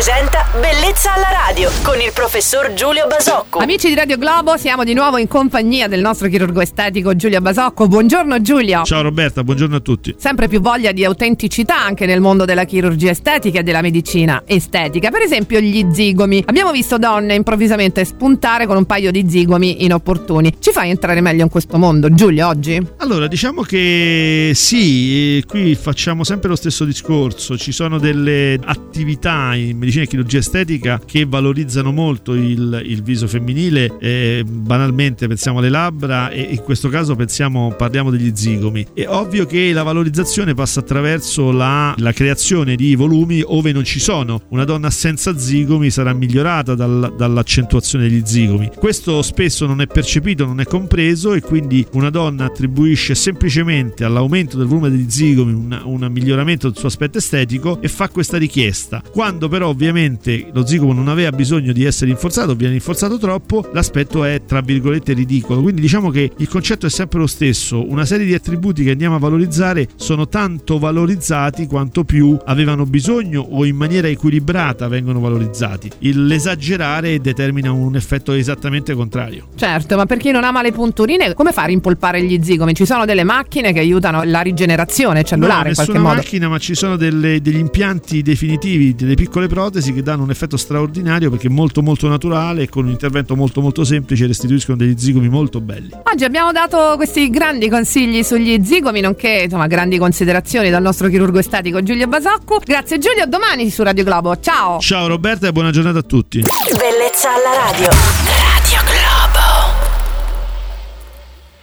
presenta Bellezza alla radio con il professor Giulio Basocco. Amici di Radio Globo, siamo di nuovo in compagnia del nostro chirurgo estetico Giulio Basocco. Buongiorno Giulio. Ciao Roberta, buongiorno a tutti. Sempre più voglia di autenticità anche nel mondo della chirurgia estetica e della medicina estetica. Per esempio gli zigomi. Abbiamo visto donne improvvisamente spuntare con un paio di zigomi inopportuni. Ci fai entrare meglio in questo mondo, Giulio, oggi? Allora, diciamo che sì, qui facciamo sempre lo stesso discorso. Ci sono delle attività in medicina e chirurgia estetica che valorizzano molto il, il viso femminile. Eh, banalmente pensiamo alle labbra e in questo caso pensiamo, parliamo degli zigomi. È ovvio che la valorizzazione passa attraverso la, la creazione di volumi ove non ci sono. Una donna senza zigomi sarà migliorata dal, dall'accentuazione degli zigomi. Questo spesso non è percepito, non è compreso e quindi una donna attribuisce semplicemente all'aumento del volume degli zigomi un miglioramento del suo aspetto estetico e fa questa richiesta. Quando però ovviamente lo zigomo non aveva bisogno di essere rinforzato, viene rinforzato troppo, l'aspetto è tra virgolette ridicolo. Quindi diciamo che il concetto è sempre lo stesso, una serie di attributi che andiamo a valorizzare sono tanto valorizzati quanto più avevano bisogno o in maniera equilibrata vengono valorizzati. L'esagerare determina un effetto esattamente contrario. Certo, ma per chi non ama le punturine, come fa a rimpolpare gli zigomi? Ci sono delle macchine che aiutano la rigenerazione cellulare no, in qualche modo? Non macchina, ma ci sono delle, degli impianti definitivi, delle piccole protesi che danno un effetto straordinario perché è molto molto naturale e con un intervento molto molto semplice restituiscono degli zigomi molto belli. Oggi abbiamo dato questi grandi consigli sugli zigomi, nonché insomma, grandi considerazioni dal nostro chirurgo estetico Giulio Basocco. Grazie Giulio, a domani su Radio Globo. Ciao! Ciao Roberta e buona giornata a tutti. Bellezza alla radio.